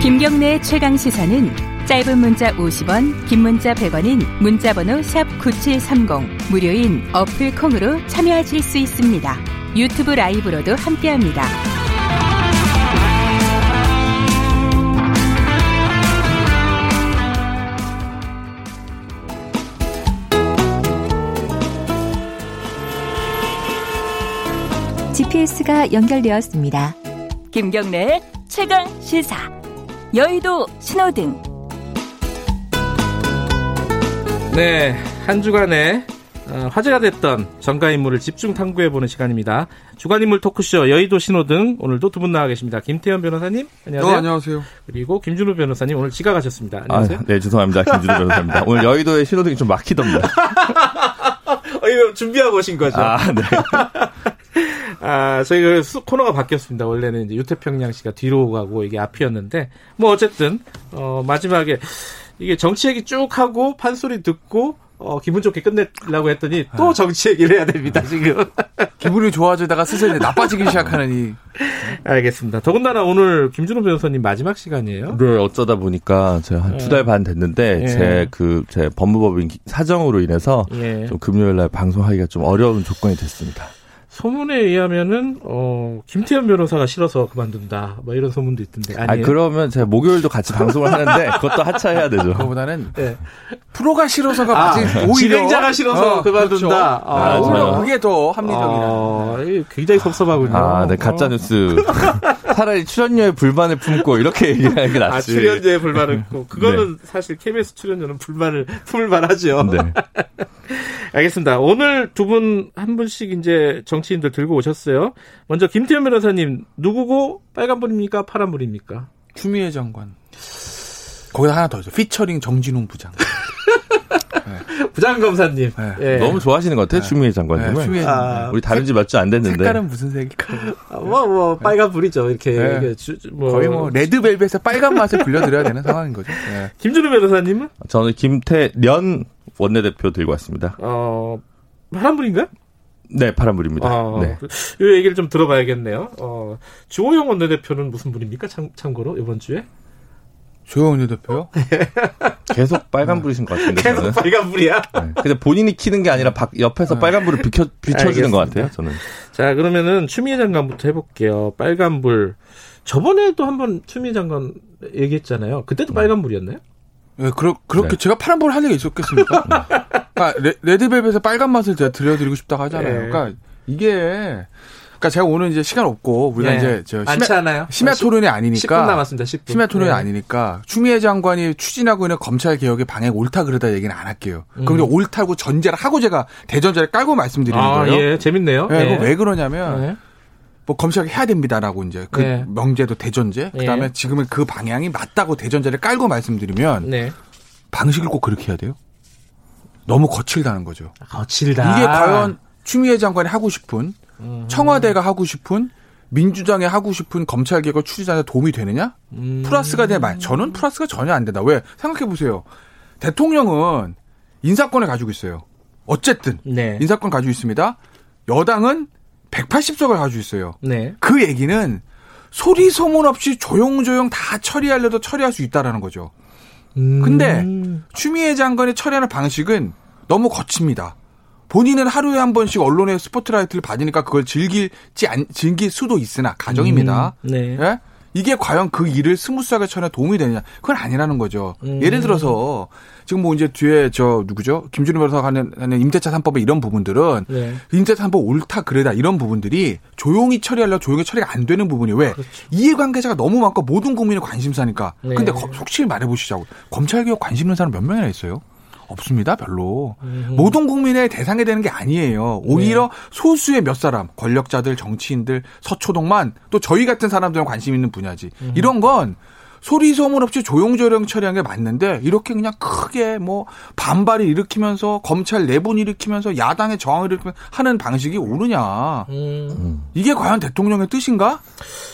김경래의 최강 시사는 짧은 문자 50원, 긴 문자 100원인 문자번호 샵 9730 무료인 어플 콩으로 참여하실 수 있습니다. 유튜브 라이브로도 함께합니다. GPS가 연결되었습니다. 김경래의 최강 시사. 여의도 신호등. 네, 한 주간에 어, 화제가 됐던 정가 인물을 집중 탐구해 보는 시간입니다. 주간 인물 토크쇼 여의도 신호등 오늘도 두 분 나와 계십니다. 김태현 변호사님 안녕하세요. 어, 안녕하세요. 그리고 김준우 변호사님 오늘 지각하셨습니다. 안녕하세요. 아, 네, 죄송합니다. 김준우 변호사입니다. 오늘 여의도의 신호등이 좀 막히던데. 어, 이거 준비하고 오신 거죠? 아, 네. 아, 저희가 그 코너가 바뀌었습니다. 원래는 이제 유태평양 씨가 뒤로 가고 이게 앞이었는데, 뭐 어쨌든, 어, 마지막에 이게 정치 얘기 쭉 하고 판소리 듣고, 어, 기분 좋게 끝내려고 했더니 또 정치 얘기를 해야 됩니다, 지금. 기분이 좋아지다가 슬슬 나빠지기 시작하는 이. 알겠습니다. 더군다나 오늘 김준호 변호사님 마지막 시간이에요. 네, 어쩌다 보니까 제가 한 두 달 반 됐는데, 예. 제 그, 제 법무법인 기- 사정으로 인해서 예. 좀 금요일 날 방송하기가 좀 어려운 조건이 됐습니다. 소문에 의하면은, 어, 김태현 변호사가 싫어서 그만둔다. 뭐 이런 소문도 있던데. 아, 아니에요? 그러면 제가 목요일도 같이 방송을 하는데, 그것도 하차해야 되죠. 그거보다는 네. 프로가 싫어서가 아, 맞지. 오히려 진행자가 싫어서 어, 그만둔다. 그렇죠. 아, 아, 오히려? 그게 더 합리적이다. 아, 굉장히 섭섭하군요. 아, 네, 가짜 뉴스. 차라리 출연료에 불만을 품고 이렇게 얘기하는 게 낫지. 아, 출연자의 불만은 있고, 그거는 사실 KBS 출연료는 불만을 품을 만하죠. 네. 알겠습니다. 오늘 두 분 한 분씩 이제 정치 인들 들고 오셨어요. 먼저 김태현 변호사님 누구고 빨간불입니까 파란불입니까? 추미애 장관. 거기다 하나 더 있어. 피처링 정진웅 부장. 부장 검사님. 네. 예. 너무 좋아하시는 것 같아요, 추미애 네. 추미애 아, 장관. 우리 다른 지 몇 주 안 됐는데. 색깔은 무슨 색일까? 아, 뭐, 뭐, 빨간 불이죠. 이렇게. 네. 이게 주- 뭐. 거의 뭐 레드벨벳의 빨간 맛을 불려드려야 되는 상황인 거죠. 네. 김준우 변호사님은? 저는 김태련 원내대표 들고 왔습니다. 어, 파란불인가요? 네, 파란불입니다. 아, 네. 이 얘기를 좀 들어봐야겠네요. 어, 주호영 원내대표는 무슨 분입니까? 참, 참고로, 이번 주에? 조영훈 대표요? 계속 빨간불이신 것 같은데, 저는. 계속 빨간불이야? 네. 근데 본인이 키는 게 아니라 밖- 옆에서 빨간불을 비켜, 비춰주는 것. 같아요, 저는. 자, 그러면은 추미애 장관부터 해볼게요. 빨간불. 저번에도 한번 추미애 장관 얘기했잖아요. 그때도 빨간불이었나요? 네, 그러, 그렇게 네. 제가 파란불 할 리가 있었겠습니까? 그러니까 레, 레드벨벳의 빨간 맛을 제가 들려드리고 싶다고 하잖아요. 네. 그러니까 이게 그러니까 제가 오늘 이제 시간 없고 우리가 네. 이제 저 심야? 심야 토론이 10분 아니니까 남았습니다. 10분. 심야 토론이 네. 아니니까 추미애 장관이 추진하고 있는 검찰 개혁의 방향 옳다 그러다 얘기는 안 할게요. 음. 그럼 이제 옳다고 전제를 하고 제가 대전제를 깔고 말씀드리는 아, 거예요. 예, 재밌네요. 네, 예. 그거 왜 그러냐면 네. 뭐 검찰 해야 됩니다라고 이제 그 네. 명제도 대전제 그다음에 예. 지금은 그 방향이 맞다고 대전제를 깔고 말씀드리면 네. 방식을 꼭 그렇게 해야 돼요. 너무 거칠다는 거죠. 거칠다. 이게 과연 추미애 장관이 하고 싶은 음. 청와대가 하고 싶은 민주당이 하고 싶은 검찰 개혁 추진에 도움이 되느냐? 음. 플러스가 돼 말. 저는 플러스가 전혀 안 된다. 왜? 생각해 보세요. 대통령은 인사권을 가지고 있어요. 어쨌든 네. 인사권 가지고 있습니다. 여당은 180석을 가지고 있어요. 네. 그 얘기는 소리 소문 없이 조용조용 다 처리하려도 처리할 수 있다라는 거죠. 음. 근데 추미애 장관이 처리하는 방식은 너무 거칩니다. 본인은 하루에 한 번씩 언론의 스포트라이트를 받으니까 그걸 즐길지 안, 즐길 수도 있으나 가정입니다. 음, 네. 예? 이게 과연 그 일을 스무스하게 처리에 도움이 되느냐? 그건 아니라는 거죠. 음. 예를 들어서 지금 뭐 이제 뒤에 저 누구죠? 김준호 변호사가 하는, 하는 임대차 3법의 이런 부분들은 네. 임대차 3법 옳다 그래다 이런 부분들이 조용히 처리하려고 조용히 처리가 안 되는 부분이 왜? 이해관계자가 너무 많고 모든 국민의 관심사니까. 그렇죠. 네. 근데 거- 솔직히 말해보시자고. 검찰개혁 관심 있는 사람 몇 명이나 있어요? 없습니다, 별로. 음. 모든 국민의 대상이 되는 게 아니에요. 오히려 네. 소수의 몇 사람, 권력자들, 정치인들, 서초동만 또 저희 같은 사람들은 관심 있는 분야지. 음. 이런 건 소리 소문 없이 조용조용 처리한 게 맞는데 이렇게 그냥 크게 뭐 반발을 일으키면서 검찰 내분 일으키면서 야당의 저항을 일으키면서 하는 방식이 옳으냐. 음. 이게 과연 대통령의 뜻인가?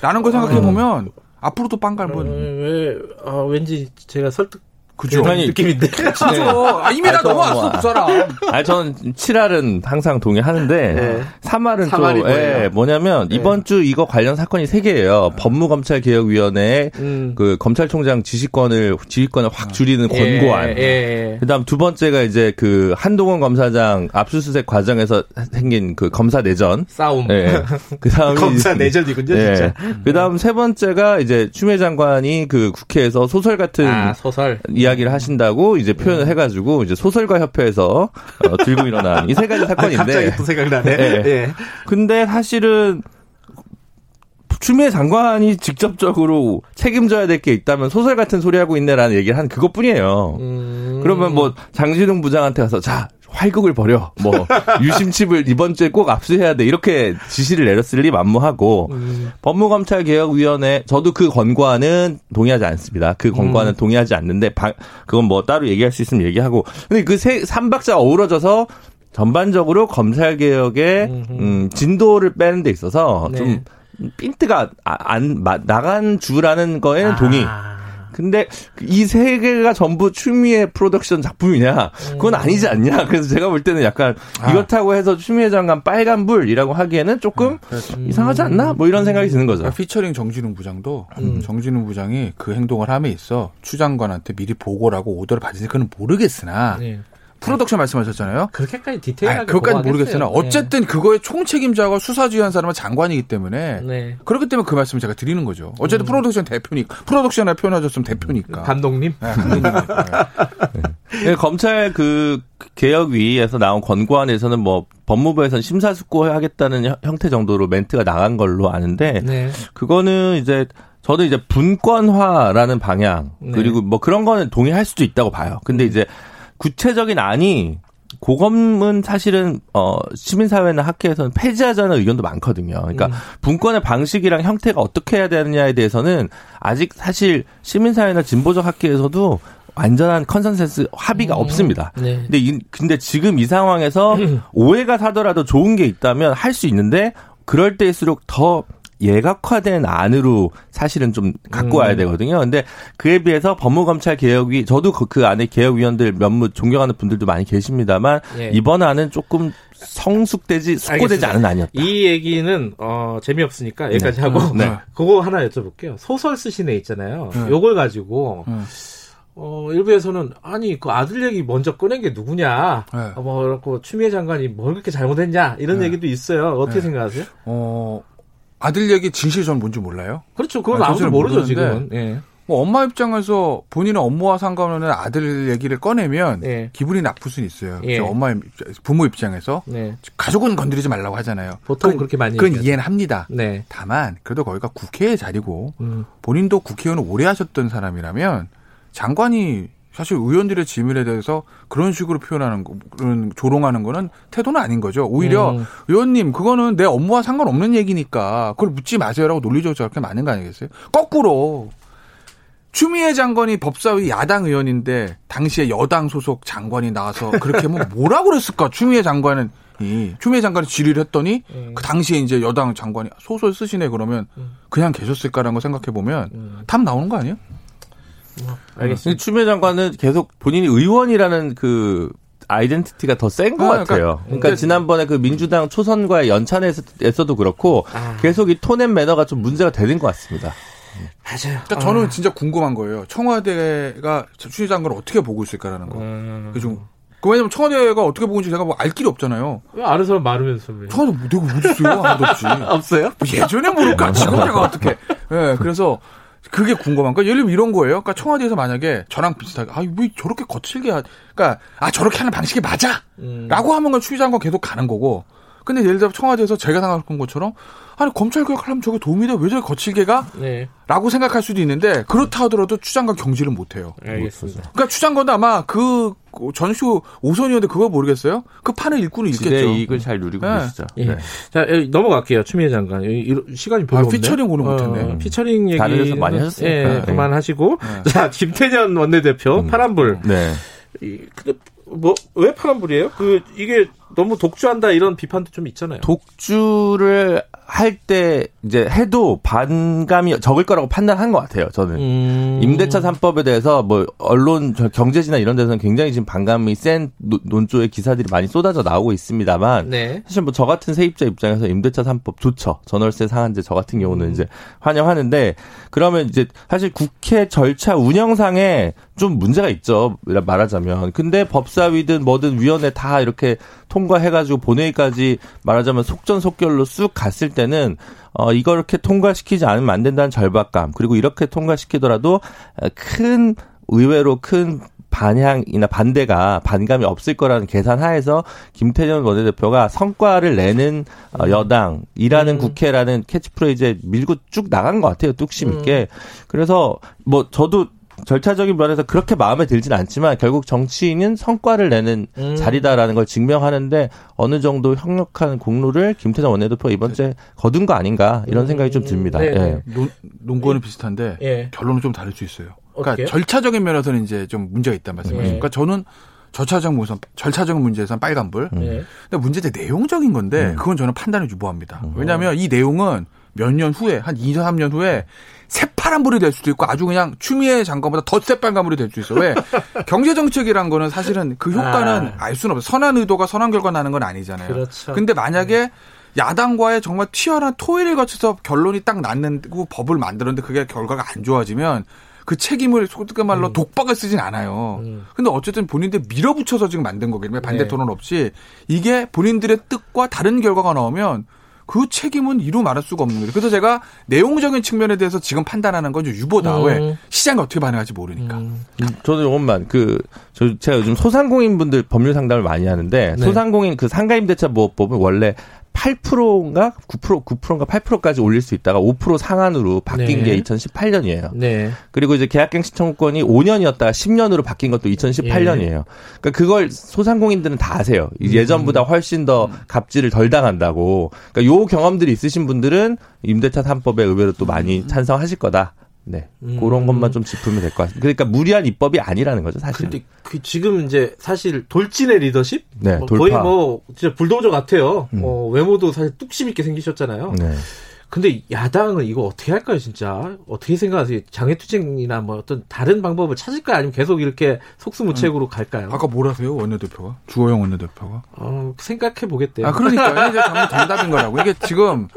라는 걸 생각해 보면 앞으로도 빵갈 어, 분. 왜, 아, 왠지 제가 설득, 그죠? 이런 느낌인데. 진짜 아, 이미 다 아, 저 넘어왔어 뭐, 그 사람. 아, 저는 7할은 항상 동의하는데 네. 3할은 삼할이 좀 뭐예요? 예, 뭐냐면 네. 이번 주 이거 관련 사건이 세 개예요. 법무검찰개혁위원회 음. 그 검찰총장 지시권을 지휘권을 확 줄이는 권고안. 예, 예. 그다음 두 번째가 이제 그 한동훈 검사장 압수수색 과정에서 생긴 그 검사 내전. 싸움. 예. 그 다음에 검사 내전이군요, 예. 진짜. 그다음 세 번째가 이제 추미애 장관이 그 국회에서 소설 같은 아, 소설. 이야 기를 하신다고 이제 표현을 해가지고 이제 소설가 협회에서 어, 들고 일어난 이 세 가지 아, 갑자기 사건인데 또 생각나네. 예. 예. 근데 사실은 추미애 장관이 직접적으로 책임져야 될 게 있다면 소설 같은 소리 하고 있네라는 얘기를 한 그것뿐이에요. 음. 그러면 뭐 장진웅 부장한테 가서 자 활극을 벌여 뭐 유심칩을 이번 주에 꼭 압수해야 돼 이렇게 지시를 내렸을 리 만무하고 음. 법무검찰개혁위원회 저도 그 권고안은 동의하지 않습니다. 그 권고안은 동의하지 않는데 방- 그건 뭐 따로 얘기할 수 있으면 얘기하고 근데 그세 삼박자 어우러져서 전반적으로 검찰 개혁의 음, 진도를 빼는 데 있어서 네. 좀 핀트가 아- 안 마- 나간 주라는 거에는 동의. 아. 근데 이 세 개가 전부 추미애 프로덕션 작품이냐? 그건 아니지 않냐? 그래서 제가 볼 때는 약간 이렇다고 해서 추미애 장관 빨간 불이라고 하기에는 조금 이상하지 않나? 뭐 이런 생각이 드는 거죠. 그러니까 피처링 정진웅 부장도 정진웅 부장이 그 행동을 함에 있어 추 장관한테 미리 보고를 하고 오더를 받으니 그는 모르겠으나 예. 프로덕션 말씀하셨잖아요. 그렇게까지 아, 디테일하게 그것까지 보고하겠어요. 모르겠으나 어쨌든 그거의 총책임자가 수사지휘한 사람은 장관이기 네. 때문에 네. 그렇기 때문에 그 말씀을 제가 드리는 거죠. 어쨌든 프로덕션 대표니까 프로덕션에 표현하셨으면 대표니까. 감독님. 네, 감독님이니까. 네, 검찰 그 개혁위에서 나온 권고안에서는 뭐 법무부에서는 심사숙고하겠다는 형- 형태 정도로 멘트가 나간 걸로 아는데 네. 그거는 이제 저도 이제 분권화라는 방향 네. 그리고 뭐 그런 거는 동의할 수도 있다고 봐요. 근데 이제 구체적인 안이 고검은 사실은 어 시민사회나 학계에서는 폐지하자는 의견도 많거든요. 그러니까 음. 분권의 방식이랑 형태가 어떻게 해야 되느냐에 대해서는 아직 사실 시민사회나 진보적 학계에서도 완전한 컨센서스 합의가 없습니다. 네. 근데 이, 근데 지금 이 상황에서 오해가 사더라도 좋은 게 있다면 할 수 있는데 그럴 때일수록 더 예각화된 안으로 사실은 좀 갖고 와야 되거든요. 근데 그에 비해서 법무검찰 개혁위 저도 그, 그 안에 개혁위원들 몇몇 존경하는 분들도 많이 계십니다만 예. 이번 안은 조금 성숙되지 숙고되지. 않은 안이었다. 이 얘기는 어 재미없으니까 여기까지 하고 네. 그거 하나 여쭤볼게요. 소설 쓰시네 있잖아요. 네. 요걸 가지고 음. 어 일부에서는 아니 그 아들 얘기 먼저 꺼낸 게 누구냐? 네. 어, 뭐 그렇고 추미애 장관이 뭘 그렇게 잘못했냐 이런 네. 얘기도 있어요. 어떻게 네. 생각하세요? 어, 아들 얘기 진실 전 뭔지 몰라요. 그렇죠. 그건 아, 아무도 모르죠 모르는데. 지금은. 예. 뭐 엄마 입장에서 본인의 업무와 상관없는 아들 얘기를 꺼내면 예. 기분이 나쁠 수는 있어요. 예. 저 엄마 입- 부모 입장에서 네. 가족은 건드리지 말라고 하잖아요. 보통 그건- 그렇게 많이 그건 얘기하죠. 이해는 합니다. 네. 다만 그래도 거기가 국회의 자리고 음. 본인도 국회의원을 오래 하셨던 사람이라면 장관이 사실 의원들의 질문에 대해서 그런 식으로 표현하는 거, 그런 조롱하는 거는 태도는 아닌 거죠. 오히려 음. 의원님 그거는 내 업무와 상관없는 얘기니까 그걸 묻지 마세요라고 논리적으로 저렇게 많은 거 아니겠어요? 거꾸로 추미애 장관이 법사위 야당 의원인데 당시에 여당 소속 장관이 나와서 그렇게 하면 뭐라고 그랬을까? 추미애 장관은 이 추미애 장관이 질의를 했더니 음. 그 당시에 이제 여당 장관이 소설 쓰시네 그러면 그냥 계셨을까라는 거 생각해 보면 음. 답 나오는 거 아니에요? 알겠습니다. 추미애 장관은 계속 본인이 의원이라는 그 아이덴티티가 더 센것 아, 같아요. 그러니까- 그러니까, 그러니까- 지난번에 그 민주당 초선과의 연찬에서도 그렇고 아. 계속 이 톤앤 매너가 좀 문제가 되는 것 같습니다. 맞아요. 그러니까 저는 진짜 궁금한 거예요. 청와대가 추미애 장관을 어떻게 보고 있을까라는 거. 음. 그중 그 왜냐면 청와대가 어떻게 보는지 제가 뭐 알 길이 없잖아요. 왜 아는 사람 많으면서 왜? 청와대 뭐 내가 어디 있어요? 하나도 없지. 없어요? 뭐 예전에 모를까 지금 제가 어떻게? 예, 그래서 그게 궁금한 거. 예를 들면 이런 거예요. 그러니까 청와대에서 만약에 저랑 비슷하게 아 왜 저렇게 거칠게 하, 그러니까 아 저렇게 하는 방식이 맞아. 음. 라고 하면 건 추미애 장관 계속 가는 거고. 근데 예를 들어 청와대에서 제가 생각한 것처럼 아니 검찰 개혁 하려면 저게 도움이 돼 왜 저렇게 거칠게가? 네. 라고 생각할 수도 있는데 그렇다 하더라도 추장관 경질은 못 해요. 알겠습니다. 그러니까 추장관도 아마 그 전쇼 오선이었는데 그거 모르겠어요? 그 판을 읽고는 읽겠죠. 이익을 잘 누리고 네. 계시죠. 예. 네. 자, 넘어갈게요. 추미애 장관. 시간이 별로 아, 없네. 피처링 오늘 못했네. 피처링 얘기. 다른 데서 많이 하셨으니까. 예, 네. 그만하시고. 자, 김태년 원내대표, 음. 파란불. 네. 이, 근데 뭐, 왜 파란불이에요? 그, 이게 너무 독주한다 이런 비판도 좀 있잖아요. 독주를 할 때 이제 해도 반감이 적을 거라고 판단한 것 같아요. 저는 음. 임대차 3법에 대해서 뭐 언론 경제지나 이런 데서는 굉장히 지금 반감이 센 논조의 기사들이 많이 쏟아져 나오고 있습니다만 네. 사실 뭐 저 같은 세입자 입장에서 임대차 3법 좋죠. 전월세 상한제 저 같은 경우는 음. 이제 환영하는데 그러면 이제 사실 국회 절차 운영상에 좀 문제가 있죠. 말하자면. 근데 법사위든 뭐든 위원회 다 이렇게 통과해가지고 본회의까지 말하자면 속전속결로 쑥 갔을 때는 어 이걸 이렇게 통과시키지 않으면 안 된다는 절박감 그리고 이렇게 통과시키더라도 큰 의외로 큰 반향이나 반대가 반감이 없을 거라는 계산하에서 김태년 원내대표가 성과를 내는 어, 여당이라는 음. 국회라는 캐치프레이즈에 밀고 쭉 나간 것 같아요. 뚝심 있게. 그래서 뭐 저도 절차적인 면에서 그렇게 마음에 들진 않지만 결국 정치인은 성과를 내는 음. 자리다라는 걸 증명하는데 어느 정도 협력한 공로를 김태년 원내대표가 이번 주에 거둔 거 아닌가 이런 생각이 좀 듭니다. 네. 예. 논, 논거는 비슷한데 예. 결론은 좀 다를 수 있어요. 그러니까 어떻게요? 절차적인 면에서는 이제 좀 문제가 있다는 말씀이죠. 네. 그러니까 저는 절차적 우선 절차적인 문제에서는 빨간불. 네. 근데 문제는 내용적인 건데 음. 그건 저는 판단을 유보합니다. 왜냐하면 이 내용은 몇 년 후에 한 2, 3년 후에 새파란 불이 될 수도 있고 아주 그냥 추미애 장관보다 더 새빨간불이 될 수 있어. 왜? 경제정책이란 거는 사실은 그 효과는 아. 알 수는 없어요. 선한 의도가 선한 결과 나는 건 아니잖아요. 그렇죠. 근데 만약에 야당과의 정말 치열한 토의를 거쳐서 결론이 딱 났는고 법을 만들었는데 그게 결과가 안 좋아지면 그 책임을 속된 말로 독박을 쓰진 않아요. 음. 근데 어쨌든 본인들 밀어붙여서 지금 만든 거기 때문에 반대 네. 토론 없이 이게 본인들의 뜻과 다른 결과가 나오면 그 책임은 이루 말할 수가 없는 거죠. 그래서 제가 내용적인 측면에 대해서 지금 판단하는 건좀 유보다. 음. 왜? 시장이 어떻게 반응할지 모르니까. 음. 저는 요것만 그, 저, 제가 요즘 소상공인 분들 법률 상담을 많이 하는데, 네. 소상공인 그 상가임대차 보호법은 원래 8%인가 9% 9%인가 8%까지 올릴 수 있다가 5% 상한으로 바뀐 네. 게 2018년이에요. 네. 그리고 이제 계약갱신 청구권이 5년이었다가 10년으로 바뀐 것도 2018년이에요. 그러니까 그걸 소상공인들은 다 아세요. 음. 예전보다 훨씬 더 갑질을 덜 당한다고. 그러니까 요 경험들이 있으신 분들은 임대차 3법에 의외로 또 많이 찬성하실 거다. 네. 음. 그런 것만 좀 짚으면 될 것 같습니다. 그러니까 무리한 입법이 아니라는 거죠, 사실. 근데 그 지금 이제 사실 돌진의 리더십 네, 뭐 돌파. 거의 뭐 진짜 불도저 같아요. 음. 어, 외모도 사실 뚝심 있게 생기셨잖아요. 네. 근데 야당은 이거 어떻게 할까요, 진짜? 어떻게 생각하세요? 장애투쟁이나 뭐 어떤 다른 방법을 찾을까요? 아니면 계속 이렇게 속수무책으로 갈까요? 아까 뭐라세요? 원내대표가? 주호영 원내대표가? 어, 생각해 보겠대요. 아, 그러니까. 이게 정답인 거라고. 이게 지금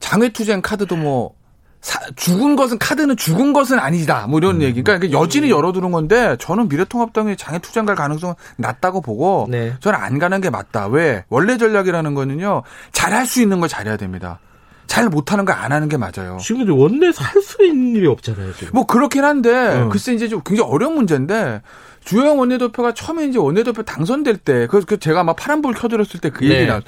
장외투쟁 카드도 뭐, 사- 죽은 것은 카드는 죽은 것은 아니다. 뭐 이런 얘기. 그러니까 여진이 열어두는 건데 저는 미래통합당이 장애 투쟁 갈 가능성은 낮다고 보고 네. 저는 안 가는 게 맞다. 왜? 원래 전략이라는 거는요. 잘할 수 있는 걸 잘해야 됩니다. 잘 못하는 거 안 하는 게 맞아요. 지금 이제 원내에서 할 수 있는 일이 없잖아요, 지금. 뭐 그렇긴 한데 어. 글쎄 이제 좀 굉장히 어려운 문제인데 주호영 원내대표가 처음에 이제 원내대표 당선될 때 그, 그 제가 막 파란불 켜드렸을 때그 네. 얘기 나.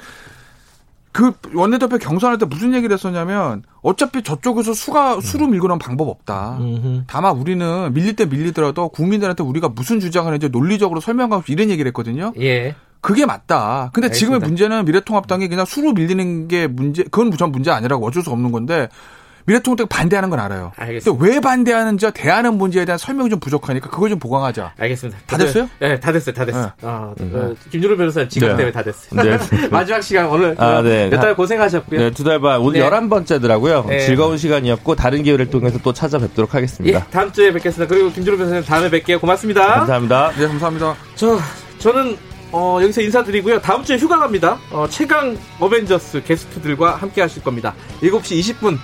그 원내대표 경선할 때 무슨 얘기를 했었냐면 어차피 저쪽에서 수가 수로 밀고 나면 방법 없다. 음흠. 다만 우리는 밀릴 때 밀리더라도 국민들한테 우리가 무슨 주장을 했는지 논리적으로 설명하고 이런 얘기를 했거든요. 예. 그게 맞다. 근데 지금의 알겠습니다. 문제는 미래통합당이 그냥 수로 밀리는 게 문제, 그건 전 문제 아니라고 어쩔 수 없는 건데 미래통합당이 반대하는 건 알아요. 알겠습니다. 근데 왜 반대하는지 대하는 문제에 대한 설명이 좀 부족하니까 그걸 좀 보강하자. 알겠습니다. 다 됐어요? 네, 다 됐어요. 다 됐어요. 아, 어, 김준호 변호사님 지각 네. 때문에 다 됐어요. 네. 마지막 시간 오늘 아, 네. 몇달 고생하셨고요. 네, 두 달 반. 오늘 네. 11번째더라고요. 네. 즐거운 시간이었고, 다른 기회를 통해서 또 찾아뵙도록 예, 하겠습니다. 다음 주에 뵙겠습니다. 그리고 김준호 변호사님 다음에 뵐게요. 고맙습니다. 감사합니다. 네, 감사합니다. 저 저는 어, 여기서 인사드리고요. 다음 주에 휴가 갑니다. 어, 최강 어벤져스 게스트들과 함께 하실 겁니다. 7시 20분